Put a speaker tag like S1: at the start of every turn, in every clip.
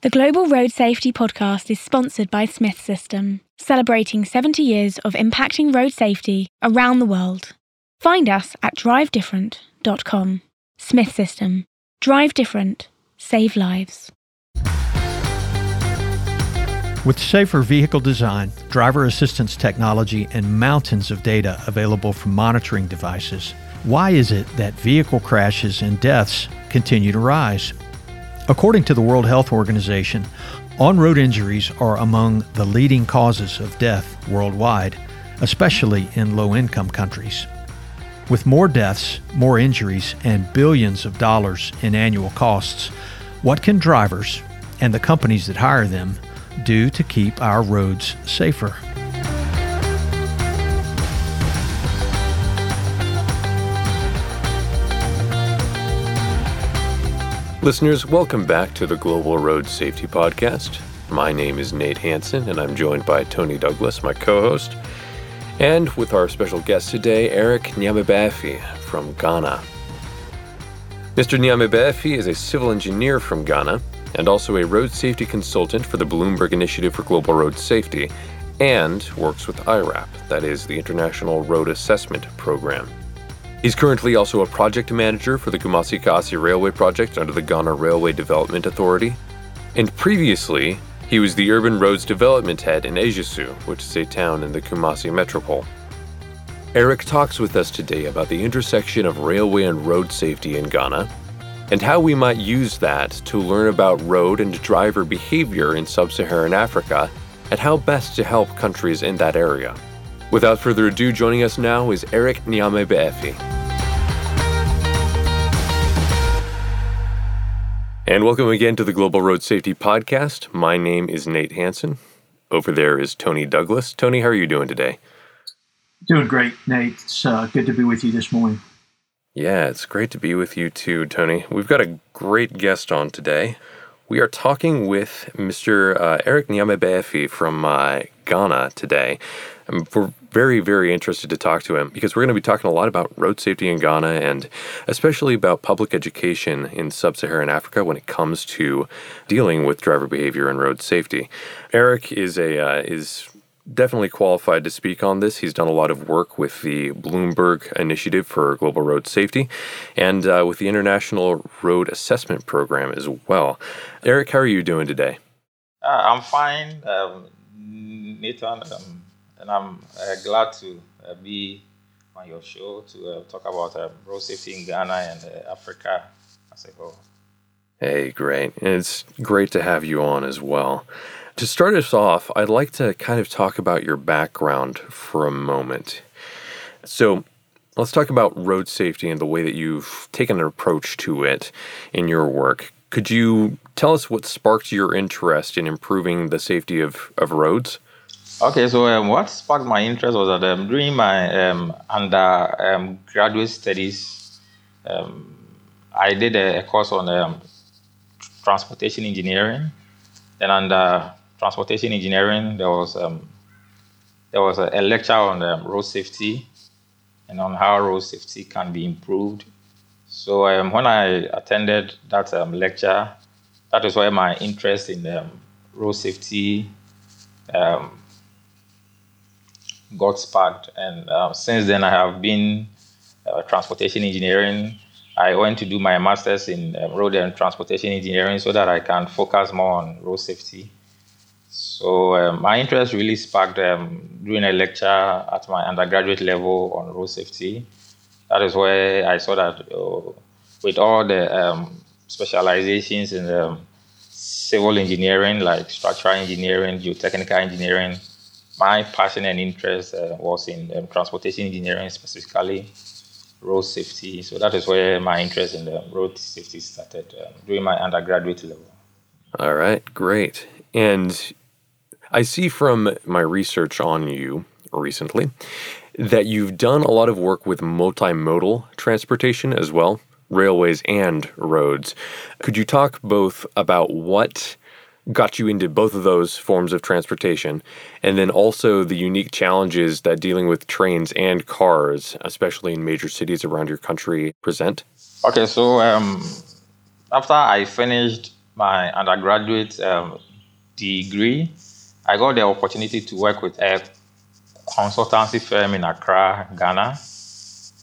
S1: The Global Road Safety Podcast is sponsored by Smith System, celebrating 70 years of impacting road safety around the world. Find us at drivedifferent.com. Smith System. Drive different. Save lives.
S2: With safer vehicle design, driver assistance technology, and mountains of data available from monitoring devices, why is it that vehicle crashes and deaths continue to rise? According to the World Health Organization, on road injuries are among the leading causes of death worldwide, especially in low income countries. With more deaths, more injuries, and billions of dollars in annual costs, what can drivers and the companies that hire them do to keep our roads safer?
S3: Listeners, welcome back to the Global Road Safety Podcast. My name is Nate Hanson, and I'm joined by Tony Douglas, my co host, and with our special guest today, Eric Nyamebafi from Ghana. Mr. Nyamebafi is a civil engineer from Ghana and also a road safety consultant for the Bloomberg Initiative for Global Road Safety and works with IRAP, that is, the International Road Assessment Program. He's currently also a project manager for the Kumasi Kasi Railway Project under the Ghana Railway Development Authority. And previously, he was the Urban Roads Development Head in Ejisu, which is a town in the Kumasi metropole. Eric talks with us today about the intersection of railway and road safety in Ghana and how we might use that to learn about road and driver behavior in sub Saharan Africa and how best to help countries in that area. Without further ado, joining us now is Eric Nyamebafi. And welcome again to the Global Road Safety Podcast. My name is Nate Hanson. Over there is Tony Douglas. Tony, how are you doing today?
S4: Doing great, Nate. It's uh, good to be with you this morning.
S3: Yeah, it's great to be with you too, Tony. We've got a great guest on today. We are talking with Mr. Uh, Eric Nyamebafi from uh, Ghana today. And we're very, very interested to talk to him because we're going to be talking a lot about road safety in Ghana and especially about public education in sub Saharan Africa when it comes to dealing with driver behavior and road safety. Eric is a uh, is definitely qualified to speak on this. He's done a lot of work with the Bloomberg Initiative for Global Road Safety and uh, with the International Road Assessment Program as well. Eric, how are you doing today?
S5: Uh, I'm fine, um, Nathan. Um, and I'm uh, glad to uh, be on your show to uh, talk about uh, road safety in Ghana and uh, Africa as a whole.
S3: Hey, great. It's great to have you on as well. To start us off, I'd like to kind of talk about your background for a moment. So, let's talk about road safety and the way that you've taken an approach to it in your work. Could you tell us what sparked your interest in improving the safety of, of roads?
S5: Okay, so um, what sparked my interest was that um, during my um, undergraduate um, studies, um, I did a, a course on um, transportation engineering. Then under transportation engineering, there was there was a, a lecture on road safety and on how road safety can be improved. So when I attended that lecture, that is why my interest in road safety got sparked. And uh, since then, I have been uh, transportation engineering. I went to do my master's in um, road and transportation engineering so that I can focus more on road safety. So um, my interest really sparked um, during a lecture at my undergraduate level on road safety. That is where I saw that uh, with all the um, specializations in um, civil engineering, like structural engineering, geotechnical engineering, my passion and interest uh, was in um, transportation engineering, specifically road safety. So that is where my interest in the road safety started um, during my undergraduate level.
S3: All right, great. And I see from my research on you recently that you've done a lot of work with multimodal transportation as well, railways and roads. Could you talk both about what got you into both of those forms of transportation, and then also the unique challenges that dealing with trains and cars, especially in major cities around your country, present?
S5: Okay, so um, after I finished my undergraduate um, degree, I got the opportunity to work with a consultancy firm in Accra, Ghana.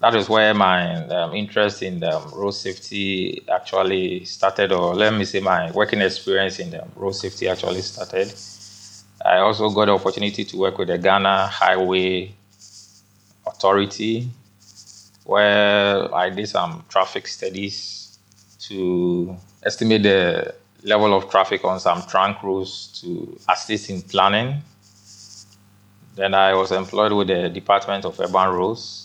S5: That is where my um, interest in um, road safety actually started, or let me say, my working experience in road safety actually started. I also got the opportunity to work with the Ghana Highway Authority, where I did some traffic studies to estimate the level of traffic on some trunk roads to assist in planning. Then I was employed with the Department of Urban Roads,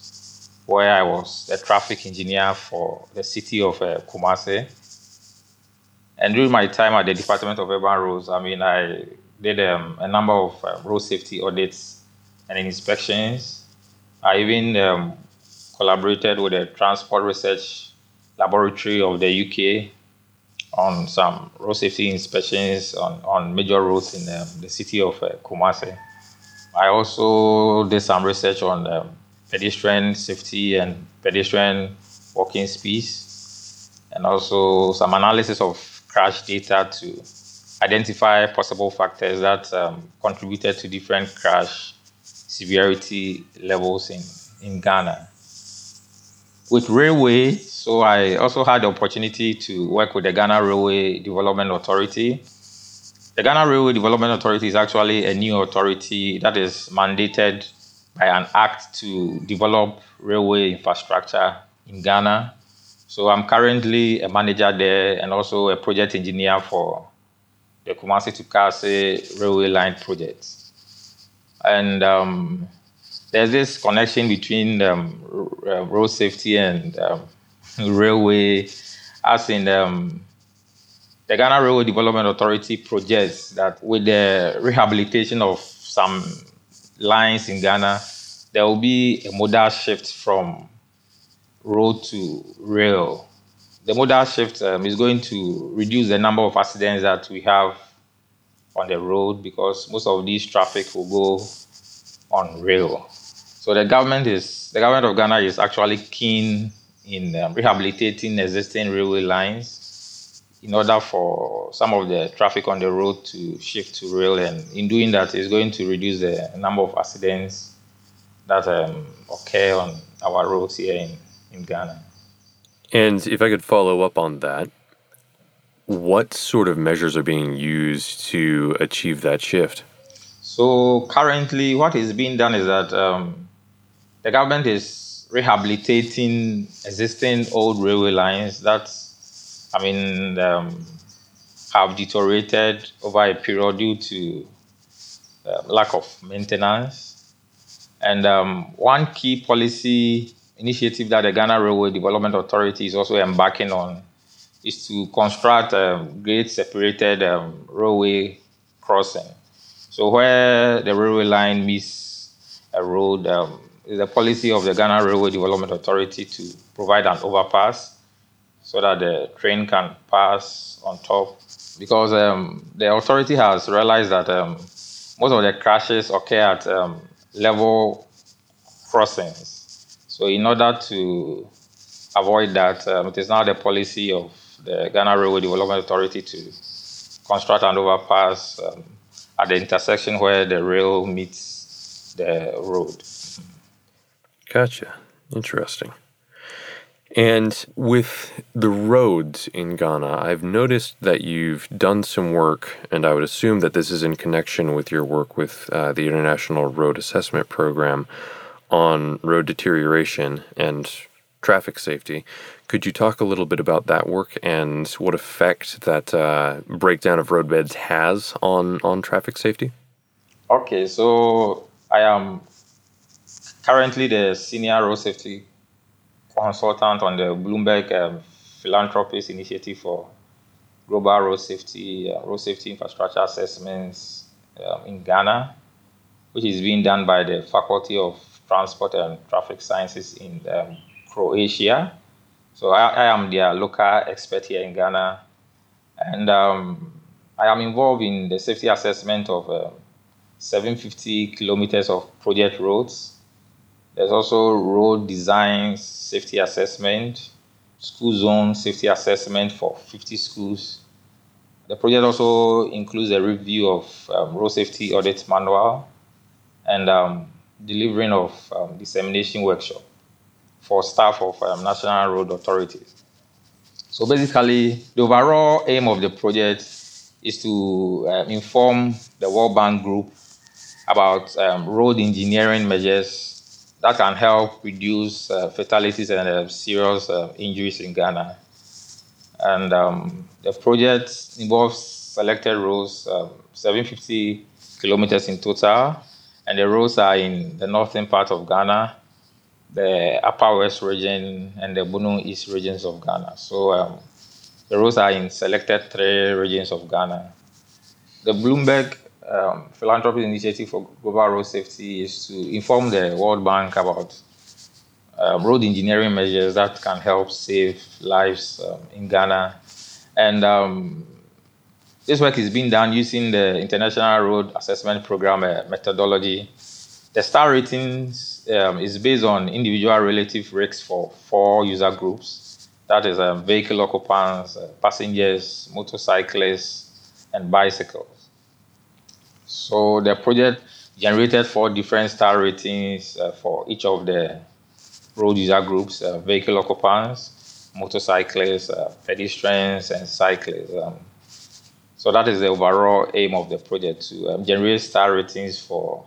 S5: where I was a traffic engineer for the city of uh. And during my time at the Department of Urban Roads, I mean, I did um, a number of uh, road safety audits and inspections. I even um, collaborated with the Transport Research Laboratory of the UK on some road safety inspections on, on major roads in um, the city of uh. I also did some research on um, pedestrian safety and pedestrian walking speeds, and also some analysis of crash data to identify possible factors that um, contributed to different crash severity levels in, in Ghana. With railway, so I also had the opportunity to work with the Ghana Railway Development Authority. The Ghana Railway Development Authority is actually a new authority that is mandated by an act to develop railway infrastructure in Ghana. So I'm currently a manager there and also a project engineer for the Kumasi to Kase railway line project. And um, there's this connection between um, road safety and um, railway, as in um, the Ghana Railway Development Authority projects that with the rehabilitation of some lines in Ghana, there will be a modal shift from road to rail. The modal shift um, is going to reduce the number of accidents that we have on the road because most of these traffic will go on rail. So the government is the government of Ghana is actually keen in um, rehabilitating existing railway lines in order for some of the traffic on the road to shift to rail. And in doing that, it's going to reduce the number of accidents that um, occur on our roads here in, in Ghana.
S3: And if I could follow up on that, what sort of measures are being used to achieve that shift?
S5: So currently, what is being done is that um, the government is rehabilitating existing old railway lines that, I mean, um, have deteriorated over a period due to uh, lack of maintenance. And um, one key policy initiative that the Ghana Railway Development Authority is also embarking on is to construct a um, grade separated um, railway crossing. So where the railway line meets a road, um, the policy of the Ghana Railway Development Authority to provide an overpass so that the train can pass on top. Because um, the authority has realized that um, most of the crashes occur at um, level crossings. So, in order to avoid that, um, it is now the policy of the Ghana Railway Development Authority to construct an overpass um, at the intersection where the rail meets the road.
S3: Gotcha. Interesting. And with the roads in Ghana, I've noticed that you've done some work, and I would assume that this is in connection with your work with uh, the International Road Assessment Program on road deterioration and traffic safety. Could you talk a little bit about that work and what effect that uh, breakdown of roadbeds has on, on traffic safety?
S5: Okay, so I am currently the senior road safety consultant on the Bloomberg um, Philanthropies Initiative for Global Road Safety, uh, Road Safety Infrastructure Assessments um, in Ghana, which is being done by the Faculty of Transport and Traffic Sciences in um, Croatia. So I, I, am their local expert here in Ghana, and um, I am involved in the safety assessment of uh, 750 kilometers of project roads there's also road design safety assessment, school zone safety assessment for 50 schools. the project also includes a review of um, road safety audit manual and um, delivering of um, dissemination workshop for staff of um, national road authorities. So basically, the overall aim of the project is to uh, inform the World Bank Group about um, road engineering measures that can help reduce uh, fatalities and uh, serious uh, injuries in Ghana. And um, the project involves selected roads, um, 750 kilometers in total, and the roads are in the northern part of Ghana, the upper west region, and the Bono East regions of Ghana. So um, the roads are in selected three regions of Ghana. The Bloomberg um, Philanthropy Initiative for Global Road Safety is to inform the World Bank about um, road engineering measures that can help save lives um, in Ghana. And um, this work is being done using the International Road Assessment Program uh, methodology. The star ratings um, is based on individual relative risks for four user groups. That is um, vehicle occupants, uh, passengers, motorcyclists, and bicycles. So the project generated four different star ratings uh, for each of the road user groups, uh, vehicle occupants, motorcyclists, uh, pedestrians, and cyclists. Um, so that is the overall aim of the project to um, generate star ratings for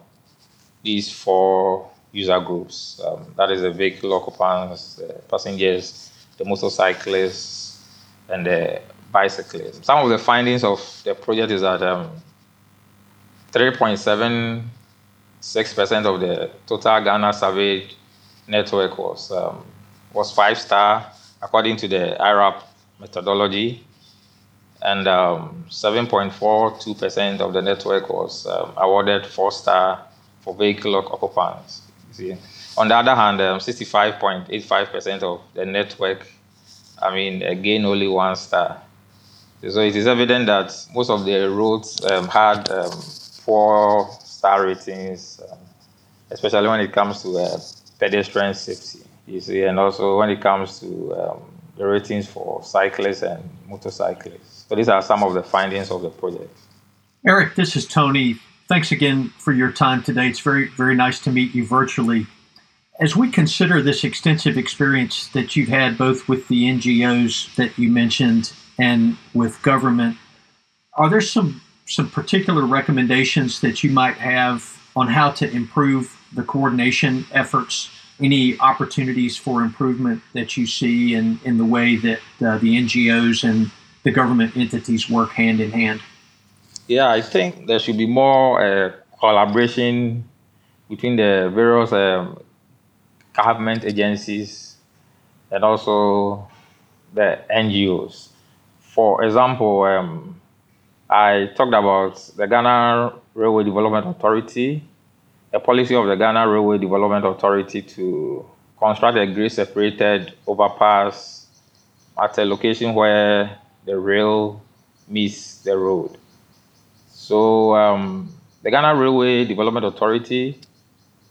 S5: these four user groups. Um, that is the vehicle occupants, the passengers, the motorcyclists, and the bicyclists. Some of the findings of the project is that 3.76% of the total Ghana surveyed network was um, was five star according to the IRAP methodology, and 7.42% um, of the network was um, awarded four star for vehicle occupants. See? On the other hand, 65.85% um, of the network, I mean, again, only one star. So it is evident that most of the roads um, had um, poor star ratings, um, especially when it comes to uh, pedestrian safety. You see, and also when it comes to um, the ratings for cyclists and motorcyclists. So these are some of the findings of the project.
S4: Eric, this is Tony. Thanks again for your time today. It's very, very nice to meet you virtually. As we consider this extensive experience that you've had both with the NGOs that you mentioned and with government, are there some some particular recommendations that you might have on how to improve the coordination efforts? Any opportunities for improvement that you see in, in the way that uh, the NGOs and the government entities work hand in hand?
S5: Yeah, I think there should be more uh, collaboration between the various um, government agencies and also the NGOs. For example, um, I talked about the Ghana Railway Development Authority a policy of the Ghana Railway Development Authority to construct a grade separated overpass at a location where the rail meets the road. So um, the Ghana Railway Development Authority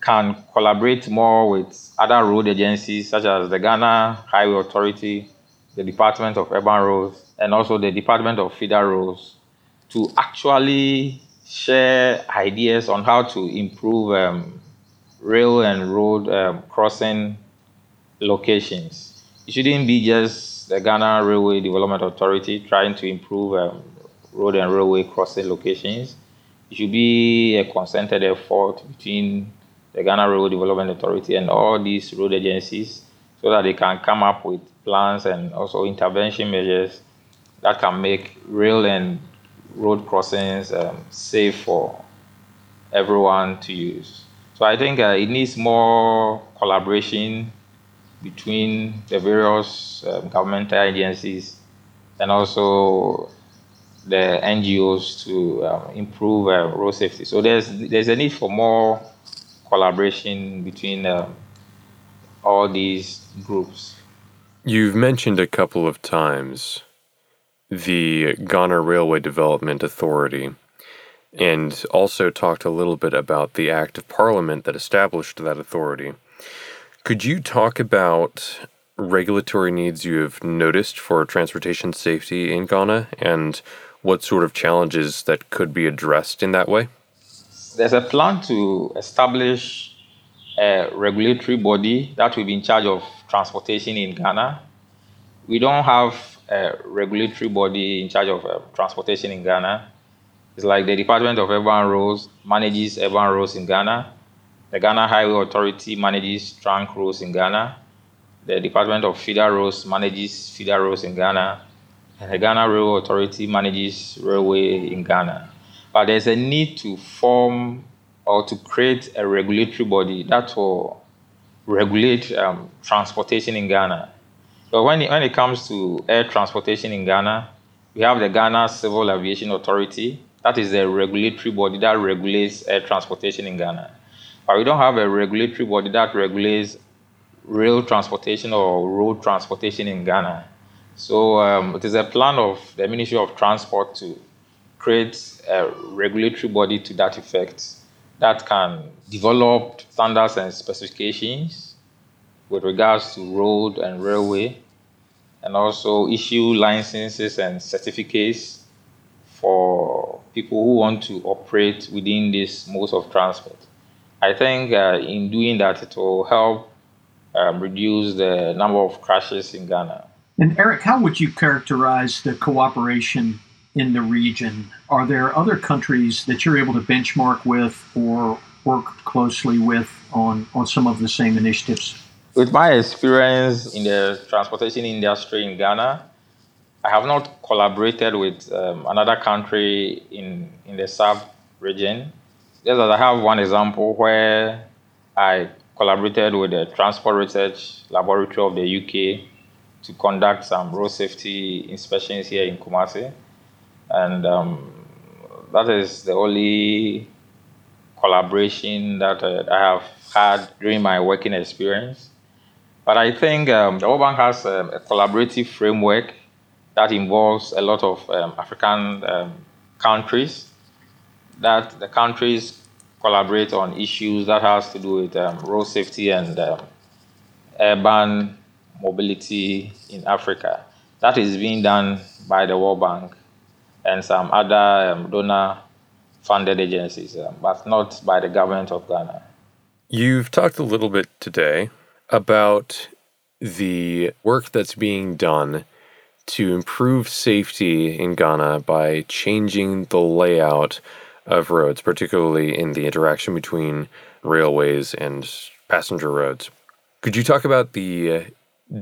S5: can collaborate more with other road agencies such as the Ghana Highway Authority, the Department of Urban Roads, and also the Department of Feeder Roads to actually share ideas on how to improve um, rail and road um, crossing locations. It shouldn't be just the Ghana Railway Development Authority trying to improve um, road and railway crossing locations. It should be a concerted effort between the Ghana Railway Development Authority and all these road agencies so that they can come up with plans and also intervention measures that can make rail and road crossings um, safe for everyone to use. So I think uh, it needs more collaboration between the various um, governmental agencies and also the NGOs to um, improve uh, road safety. So there's there's a need for more collaboration between um, all these groups.
S3: You've mentioned a couple of times the Ghana Railway Development Authority, and also talked a little bit about the Act of Parliament that established that authority. Could you talk about regulatory needs you have noticed for transportation safety in Ghana and what sort of challenges that could be addressed in that way?
S5: There's a plan to establish a regulatory body that will be in charge of transportation in Ghana. We don't have regulatory body in charge of uh, transportation in Ghana. It's like the Department of Urban Roads manages urban roads in Ghana. The Ghana Highway Authority manages trunk roads in Ghana. The Department of Feeder Roads manages feeder roads in Ghana. And the Ghana Railway Authority manages railway in Ghana. But there's a need to form or to create a regulatory body that will regulate um, transportation in Ghana. But when it, when it comes to air transportation in Ghana, we have the Ghana Civil Aviation Authority. That is the regulatory body that regulates air transportation in Ghana. But we don't have a regulatory body that regulates rail transportation or road transportation in Ghana. So um, it is a plan of the Ministry of Transport to create a regulatory body to that effect that can develop standards and specifications with regards to road and railway, and also issue licenses and certificates for people who want to operate within this mode of transport. I think uh, in doing that, it will help um, reduce the number of crashes in Ghana.
S4: And Eric, how would you characterize the cooperation in the region? Are there other countries that you're able to benchmark with or work closely with on, on some of the same initiatives?
S5: With my experience in the transportation industry in Ghana, I have not collaborated with um, another country in, in the sub region. Just as I have one example where I collaborated with the Transport Research Laboratory of the UK to conduct some road safety inspections here in Kumasi. And um, that is the only collaboration that uh, I have had during my working experience. But I think um, the World Bank has um, a collaborative framework that involves a lot of um, African um, countries that the countries collaborate on issues that has to do with um, road safety and urban mobility in Africa. That is being done by the World Bank and some other um, donor funded agencies, um, but not by the government of Ghana.
S3: You've talked a little bit today about the work that's being done to improve safety in Ghana by changing the layout of roads, particularly in the interaction between railways and passenger roads. Could you talk about the uh,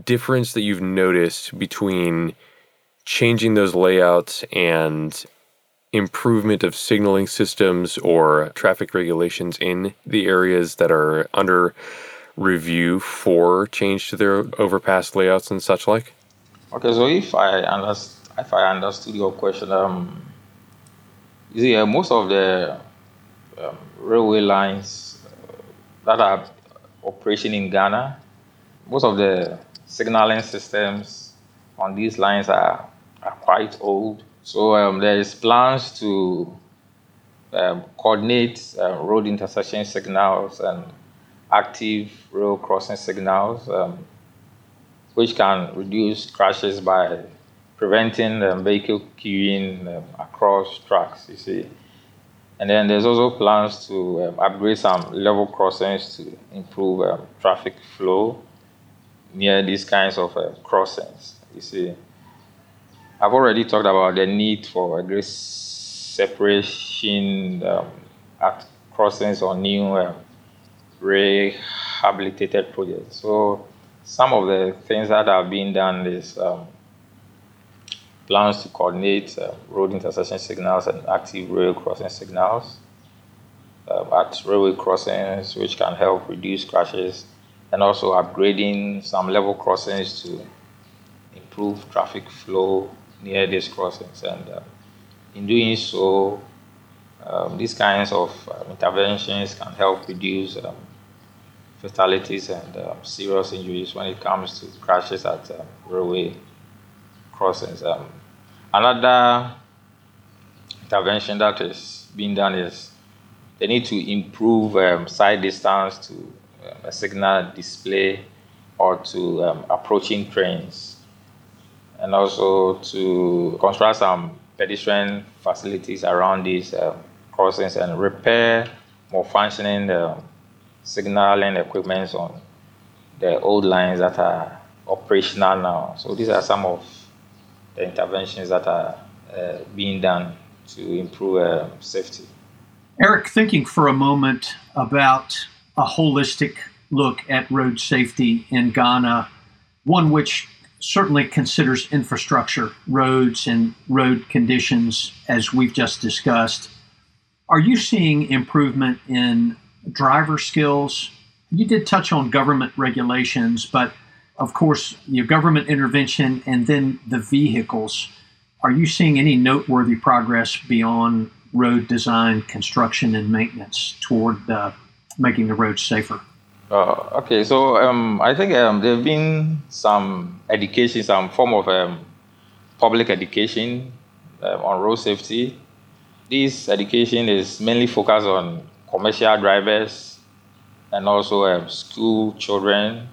S3: difference that you've noticed between changing those layouts and improvement of signaling systems or traffic regulations in the areas that are under review for change to their overpass layouts and such like?
S5: Okay, so if I understand, if I understood your question, um, you see, uh, most of the um, railway lines that are operating in Ghana, most of the signaling systems on these lines are, are quite old. So um, there is plans to um, coordinate uh, road intersection signals and active rail crossing signals, um, which can reduce crashes by preventing um, vehicle queuing um, across tracks. You see, and then there's also plans to um, upgrade some level crossings to improve um, traffic flow near these kinds of uh, crossings. You see, I've already talked about the need for a grade separation um, at crossings or new uh, rehabilitated projects. So some of the things that have been done is um, plans to coordinate uh, road intersection signals and active rail crossing signals uh, at railway crossings, which can help reduce crashes and also upgrading some level crossings to improve traffic flow near these crossings. And uh, in doing so, um, these kinds of uh, interventions can help reduce um, fatalities and um, serious injuries when it comes to crashes at um, railway crossings. Um, another intervention that is being done is they need to improve um, side distance to a signal display or to um, approaching trains and also to construct some pedestrian facilities around these uh, crossings and repair more functioning uh, signaling equipment on the old lines that are operational now. So these are some of the interventions that are uh, being done to improve uh, safety.
S4: Eric, thinking for a moment about a holistic look at road safety in Ghana, one which certainly considers infrastructure, roads, and road conditions, as we've just discussed. Are you seeing improvement in driver skills? You did touch on government regulations, but of course, your government intervention and then the vehicles. Are you seeing any noteworthy progress beyond road design, construction, and maintenance toward uh, making the roads safer?
S5: Uh, okay, so um, I think um, there have been some education, some form of um, public education um, on road safety. This education is mainly focused on commercial drivers and also um, school children.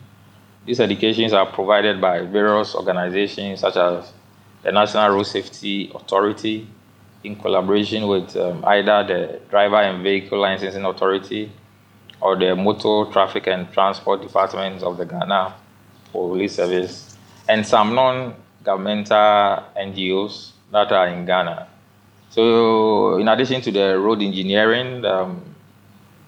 S5: These educations are provided by various organizations such as the National Road Safety Authority in collaboration with um, either the Driver and Vehicle Licensing Authority or the Motor Traffic and Transport Department of the Ghana Police Service, and some non governmental NGOs that are in Ghana. So, in addition to the road engineering, um,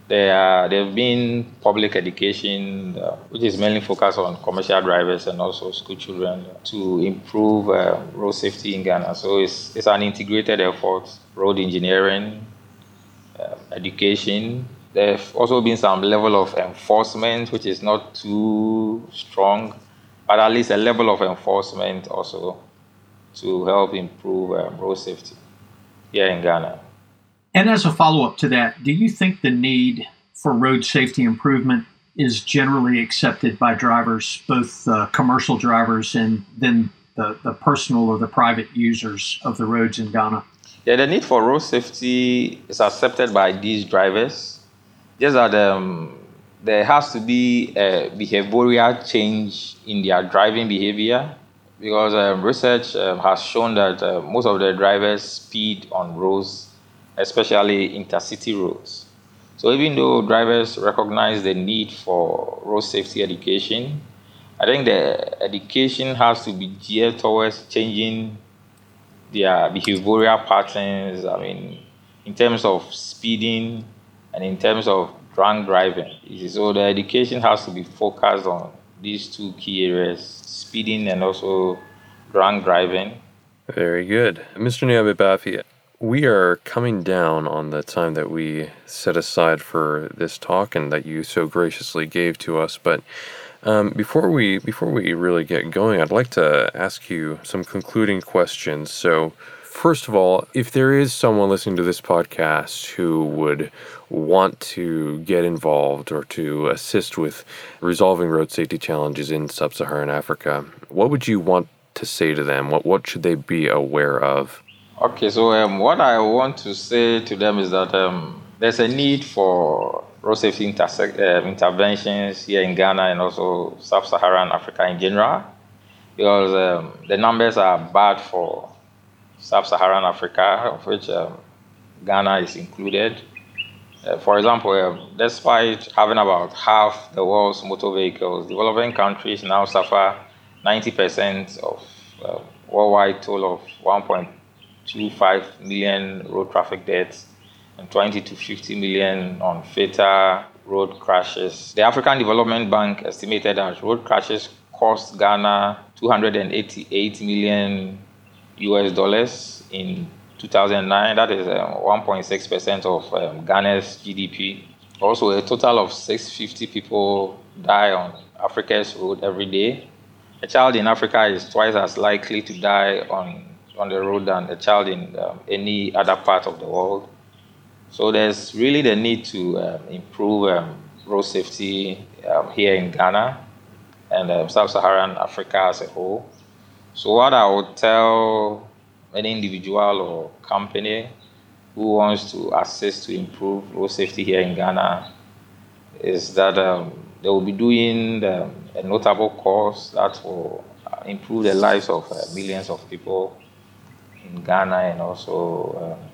S5: there, there have been public education, uh, which is mainly focused on commercial drivers and also school children to improve uh, road safety in Ghana. So it's, it's an integrated effort road engineering, uh, education, have also been some level of enforcement, which is not too strong, but at least a level of enforcement also to help improve um, road safety here in Ghana.
S4: And as a follow up to that, do you think the need for road safety improvement is generally accepted by drivers, both uh, commercial drivers and then the, the personal or the private users of the roads in Ghana?
S5: Yeah, the need for road safety is accepted by these drivers just that um, there has to be a behavioral change in their driving behavior because um, research um, has shown that uh, most of the drivers speed on roads, especially intercity roads. So even though drivers recognize the need for road safety education, I think the education has to be geared towards changing their behavioral patterns. I mean, in terms of speeding, and in terms of drunk driving, so the education has to be focused on these two key areas speeding and also drunk driving.
S3: Very good. Mr. Nyame we are coming down on the time that we set aside for this talk and that you so graciously gave to us. But um, before we before we really get going, I'd like to ask you some concluding questions. So, First of all, if there is someone listening to this podcast who would want to get involved or to assist with resolving road safety challenges in sub Saharan Africa, what would you want to say to them? What, what should they be aware of?
S5: Okay, so um, what I want to say to them is that um, there's a need for road safety uh, interventions here in Ghana and also sub Saharan Africa in general because um, the numbers are bad for sub-Saharan Africa, of which um, Ghana is included. Uh, for example, uh, despite having about half the world's motor vehicles, developing countries now suffer 90% of uh, worldwide toll of 1.25 million road traffic deaths and 20 to 50 million on fatal road crashes. The African Development Bank estimated that road crashes cost Ghana 288 million US dollars in 2009. That is 1.6% um, of um, Ghana's GDP. Also, a total of 650 people die on Africa's road every day. A child in Africa is twice as likely to die on, on the road than a child in um, any other part of the world. So there's really the need to um, improve um, road safety um, here in Ghana and um, sub-Saharan Africa as a whole. So, what I would tell any individual or company who wants to assist to improve road safety here in Ghana is that um, they will be doing the, a notable course that will improve the lives of uh, millions of people. In Ghana and also um,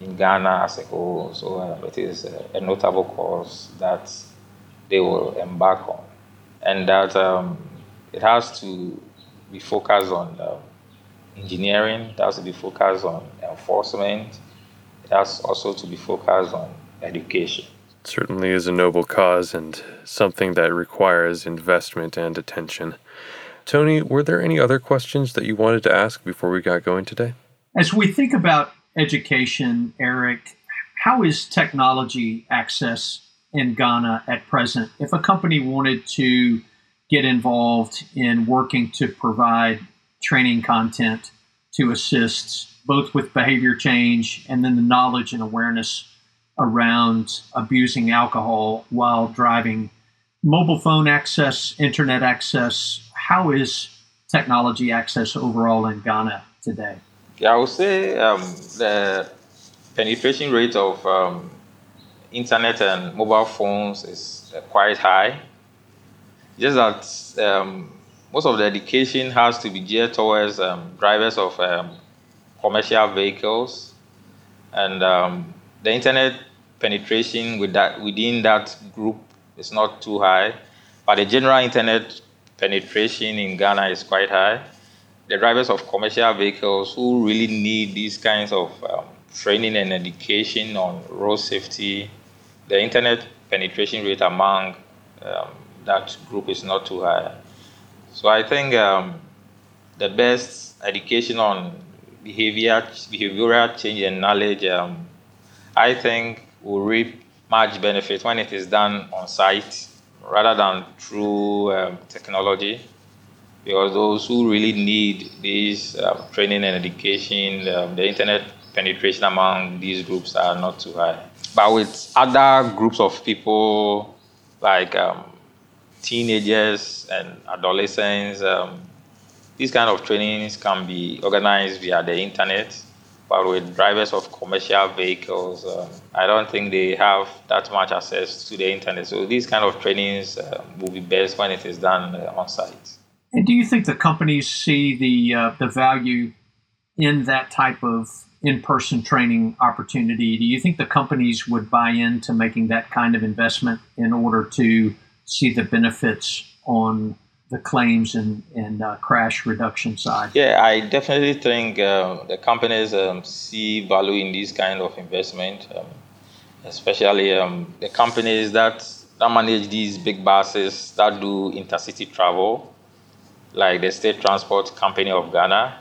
S5: in Ghana as a whole. So uh, it is a, notable cause that they will embark on, and that um, it has to be focused on uh, engineering. It has to be focused on enforcement. It has also to be focused on education.
S3: certainly is a noble cause and something that requires investment and attention. Tony, were there any other questions that you wanted to ask before we got going today?
S4: As we think about education, Eric, how is technology access in Ghana at present? If a company wanted to get involved in working to provide training content to assist both with behavior change and then the knowledge and awareness around abusing alcohol while driving, mobile phone access, internet access, how is technology access overall in Ghana today?
S5: Yeah, I would say um, the penetration rate of um, internet and mobile phones is uh, quite high. Just that um, most of the education has to be geared towards um, drivers of um, commercial vehicles, and um, the internet penetration with that within that group is not too high. But the general internet penetration in Ghana is quite high. The drivers of commercial vehicles who really need these kinds of um, training and education on road safety, the internet penetration rate among um, that group is not too high. So I think um, the best education on behavior, behavioral change and knowledge, um, I think will reap much benefit when it is done on site rather than through um, technology because those who really need this um, training and education, um, the internet penetration among these groups are not too high. But with other groups of people like um, teenagers and adolescents, um, these kind of trainings can be organized via the internet but with drivers of commercial vehicles, um, I don't think they have that much access to the internet. So these kind of trainings uh, will be best when it is done uh, on site.
S4: And do you think the companies see the uh, the value in that type of in-person training opportunity? Do you think the companies would buy into making that kind of investment in order to see the benefits on the claims and, and uh, crash reduction side?
S5: Yeah, I definitely think uh, the companies um, see value in this kind of investment, um, especially um, the companies that, that manage these big buses that do intercity travel, like the State Transport Company of Ghana.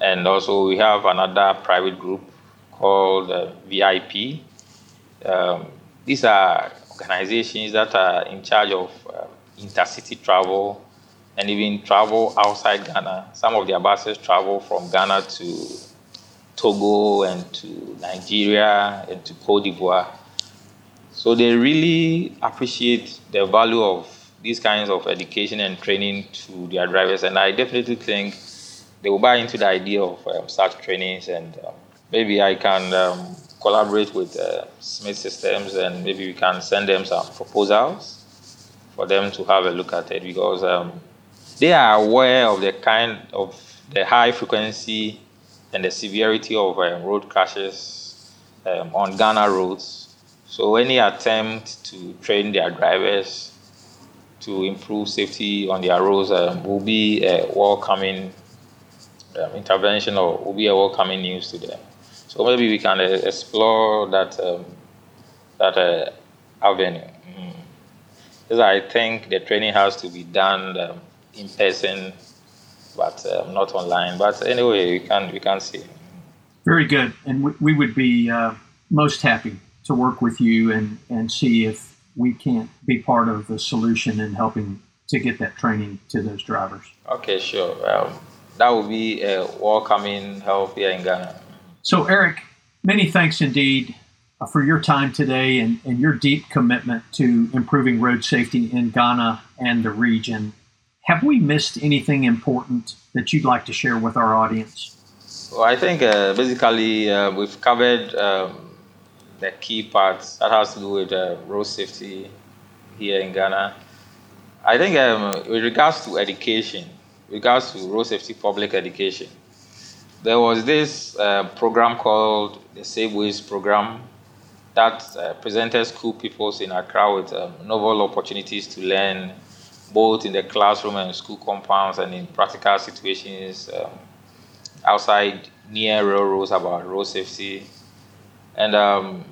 S5: And also, we have another private group called uh, VIP. Um, these are organizations that are in charge of uh, intercity travel and even travel outside Ghana. Some of their buses travel from Ghana to Togo and to Nigeria and to Cote d'Ivoire. So they really appreciate the value of these kinds of education and training to their drivers, and I definitely think they will buy into the idea of um, such trainings. And um, maybe I can um, collaborate with uh, Smith Systems, and maybe we can send them some proposals for them to have a look at it because um, they are aware of the kind of the high frequency and the severity of um, road crashes um, on Ghana roads. So any attempt to train their drivers to improve safety on their roads um, will be a welcoming um, intervention or will be a welcoming news to them. So maybe we can uh, explore that um, that uh, avenue. Mm. Because I think the training has to be done um, in person, but uh, not online. But anyway, we can we can see.
S4: Very good, and we, we would be uh, most happy to work with you and and see if we can't be part of the solution in helping to get that training to those drivers.
S5: Okay, sure. Um, that would be a welcoming help here in Ghana.
S4: So, Eric, many thanks indeed uh, for your time today and, and your deep commitment to improving road safety in Ghana and the region. Have we missed anything important that you'd like to share with our audience?
S5: Well, I think uh, basically uh, we've covered um, the key parts that has to do with uh, road safety here in Ghana. I think um, with regards to education, regards to road safety public education, there was this uh, program called the Safe Ways Program that uh, presented school pupils in Accra with um, novel opportunities to learn both in the classroom and school compounds and in practical situations um, outside near railroads about road safety. And um,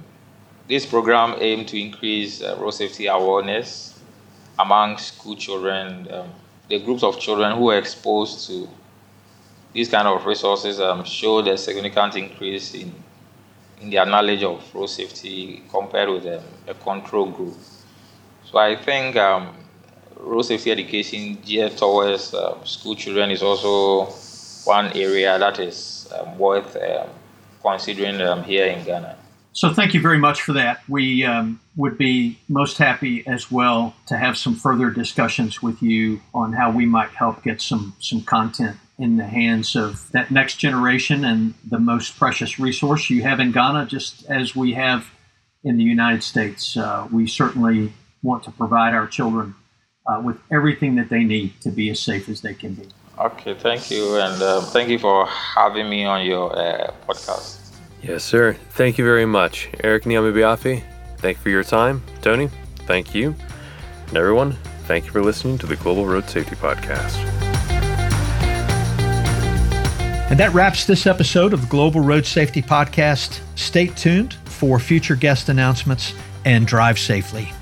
S5: this program aimed to increase uh, road safety awareness among school children, um, the groups of children who were exposed to these kind of resources um, showed a significant increase in, in their knowledge of road safety compared with um, a control group. So I think um, road safety education geared towards um, school children is also one area that is um, worth um, considering um, here in Ghana.
S4: So, thank you very much for that. We um, would be most happy as well to have some further discussions with you on how we might help get some some content in the hands of that next generation and the most precious resource you have in Ghana, just as we have in the United States. Uh, we certainly want to provide our children uh, with everything that they need to be as safe as they can be.
S5: Okay, thank you, and um, thank you for having me on your uh, podcast.
S3: Yes, sir. Thank you very much. Eric Nyamabiafi, thank you for your time. Tony, thank you. And everyone, thank you for listening to the Global Road Safety Podcast.
S2: And that wraps this episode of the Global Road Safety Podcast. Stay tuned for future guest announcements and drive safely.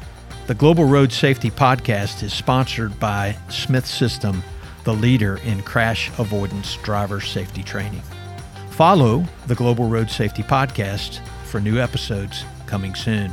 S2: The Global Road Safety Podcast is sponsored by Smith System, the leader in crash avoidance driver safety training. Follow the Global Road Safety Podcast for new episodes coming soon.